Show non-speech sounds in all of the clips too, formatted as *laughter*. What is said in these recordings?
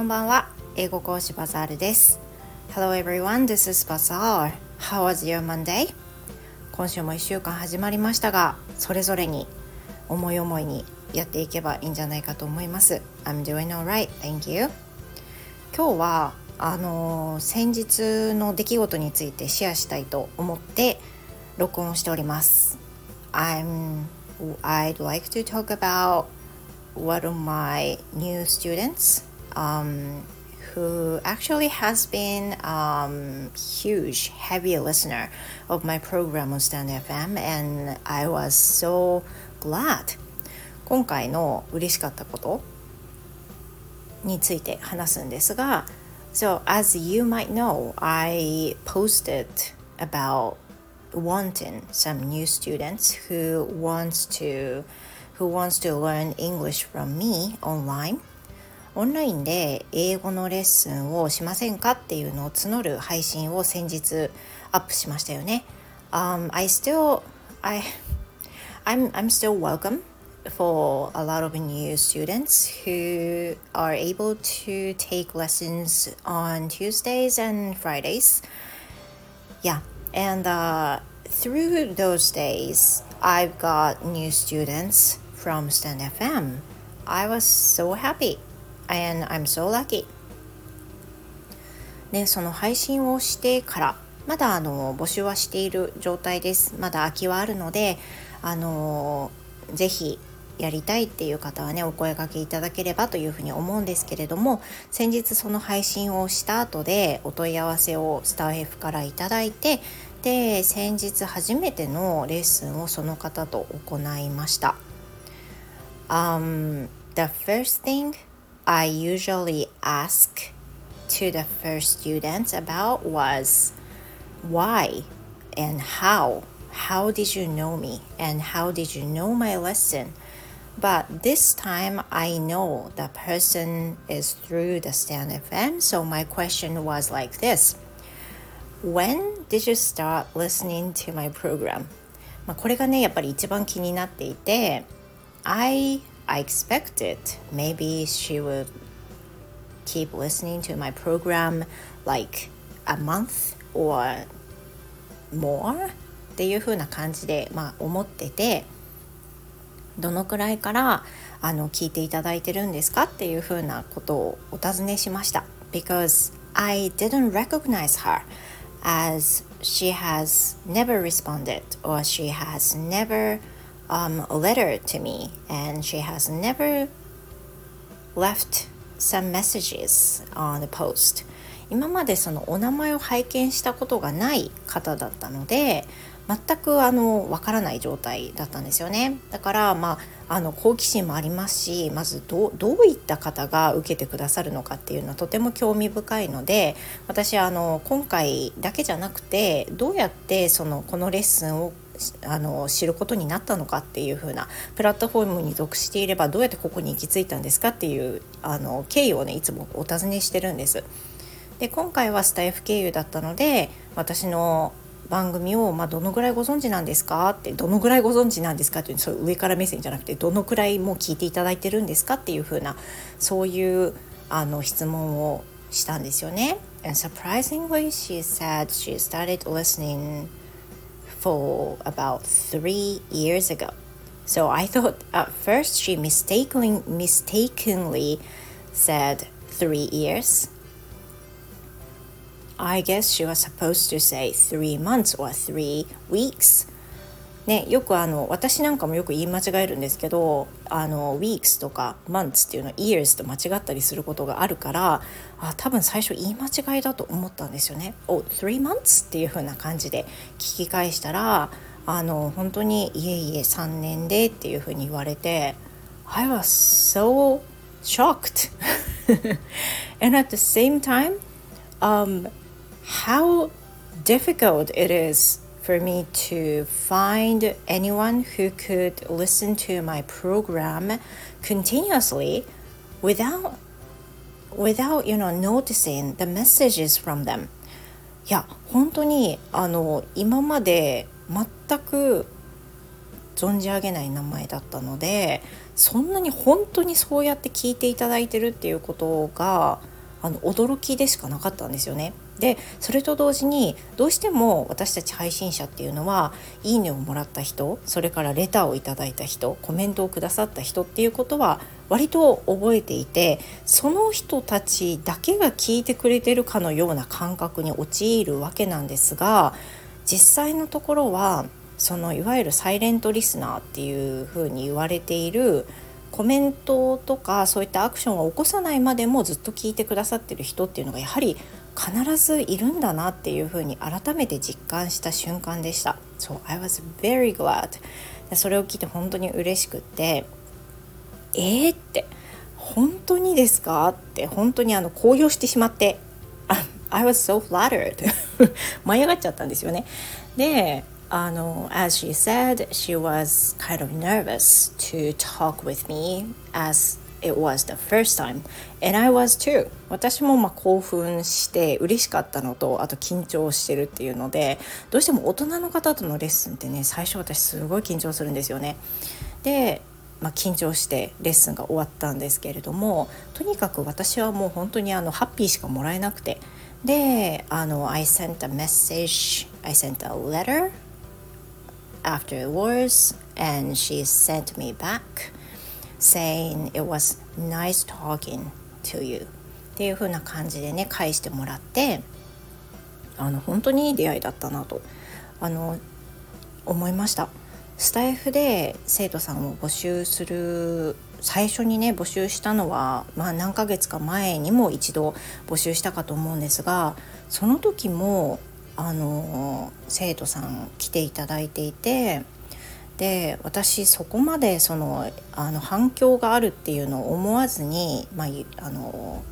こんばんは英語講師バザールです Hello everyone, this is Bazaar How was your Monday? 今週も1週間始まりましたがそれぞれに思い思いにやっていけばいいんじゃないかと思います I'm doing alright, thank you 今日はあの、先日の出来事についてシェアしたいと思って録音しております I'm I'd like to talk about one of my new students um, who actually has been um, huge heavy listener of my program on Stand FM and I was so glad 今回の嬉しかったことについて話すんですが So as you might know I posted about wanting some new students who wants to who wants to learn English from me online オンラインで英語のレッスンをしませんかっていうのを募る配信を先日アップしましたよね。Um, I still I I'm I'm still welcome for a lot of new students who are able to take lessons on Tuesdays and Fridays. Yeah, and uh, through those days, I've got new students from Stand FM. I was so happy And I'm so lucky. で、その配信をしてから、まだあの募集はしている状態です。まだ空きはあるので、あのぜひやりたいっていう方はねお声がけいただければというふうに思うんですけれども先日その配信をした後でお問い合わせをスター F からいただいてで先日初めてのレッスンをその方と行いました。Um, the first thing I usually ask to the first students about was why and how. How did you know me and how did you know my lesson? But this time I know the person is through the Stand FM, so my question was like this When did you start listening to my program? まあこれがね、やっぱり一番気になっていて、I, I expected maybe she would keep listening to my program like a month or more っていう風な感じで、まあ、思ってて、どのくらいからあの聞いていただいてるんですかっていうふうなことをお尋ねしました。Because I didn't recognize her as she has never responded or she has never um, letter to me and she has never left some messages on the post. 今までそのお名前を拝見したことがない方だったので全くあのわからない状態だったんですよね。だからまああの好奇心もありますしまずどどういった方が受けてくださるのかっていうのはとても興味深いので私あの今回だけじゃなくてどうやってそのこのレッスンをあの知ることになったのかっていう風なプラットフォームに属していればどうやってここに行き着いたんですかっていうあの経緯をねいつもお尋ねしてるんです。で今回はスタイフ経由だったので私の番組を、まあ、どのぐらいご存知なんですかってどのぐらいご存知なんですかっていうそう上から目線じゃなくてどのくらいもう聞いていただいてるんですかっていうふうなそういうあの質問をしたんですよね。And surprisingly, she said she started listening for about three years ago. So I thought at first she mistakenly, mistakenly said three years. I guess she was supposed to say three months or three weeks. ね、よくあの私なんかもよく言い間違えるんですけどあの weeks とか months っていうのは years と間違ったりすることがあるからあ多分最初言い間違いだと思ったんですよね。お three months? っていう風な感じで聞き返したらあの本当にいえいえ3年でっていう風に言われて I was so shocked *laughs* and at the same time um, how difficult it is for me to find anyone who could listen to my program continuously without without you know noticing the messages from them いや本当にあの今まで全く存じ上げない名前だったのでそんなに本当にそうやって聞いていただいてるっていうことがあの驚きでしかなかったんですよね。でそれと同時にどうしても私たち配信者っていうのは「いいね」をもらった人それからレターをいただいた人コメントをくださった人っていうことは割と覚えていてその人たちだけが聞いてくれてるかのような感覚に陥るわけなんですが実際のところはそのいわゆるサイレントリスナーっていうふうに言われているコメントとかそういったアクションを起こさないまでもずっと聞いてくださってる人っていうのがやはり必ずいるんだなっていうふうに改めて実感した瞬間でした。So I was very glad. それを聞いて本当に嬉しくってえーって本当にですかって本当にあの高揚してしまって *laughs* I was so flattered *laughs* 舞い上がっちゃったんですよね。であの as she said she was kind of nervous to talk with me as it was the first time. And I was too. 私もまあ興奮して嬉しかったのとあと緊張してるっていうのでどうしても大人の方とのレッスンってね最初私すごい緊張するんですよね。でまあ、緊張してレッスンが終わったんですけれどもとにかく私はもう本当にあのハッピーしかもらえなくて。であの I sent a message I sent a letter afterwards and she sent me back saying it was nice talking to you. っていう風な感じでね返してもらってあの本当にいい出会いだったなとあの思いました。スタイフで生徒さんを募集する最初にね募集したのは、まあ、何ヶ月か前にも一度募集したかと思うんですがその時もあの生徒さん来ていただいていてで私そこまでそのあの反響があるっていうのを思わずに、まあ、あの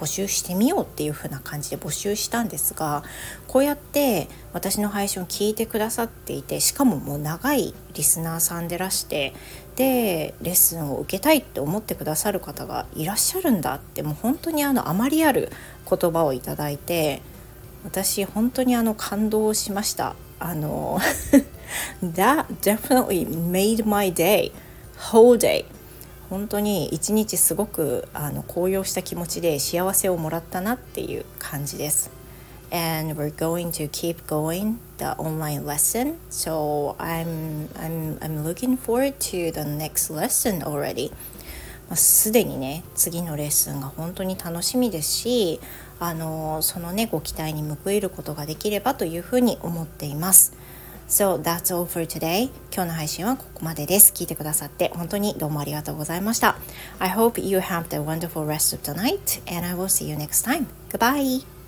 募集してみようっていう風な感じで募集したんですがこうやって私の配信を聞いてくださっていてしかももう長いリスナーさんでらしてでレッスンを受けたいって思ってくださる方がいらっしゃるんだってもう本当にあのあまりある言葉をいただいて私本当にあの感動しましたあの That definitely made my day whole day 本当に一日すごくあの高揚した気持ちで幸せをもらったなっていう感じです。And we're going to keep going the online lesson. So I'm I'm I'm looking forward to the next lesson already. すでにね次のレッスンが本当に楽しみですしあのそのねご期待に報いることができればというふうに思っています。So that's all for today. 今日の配信はここまでです。聞いてくださって本当にどうもありがとうございました。I hope you have a wonderful rest of the night and I will see you next time. Goodbye!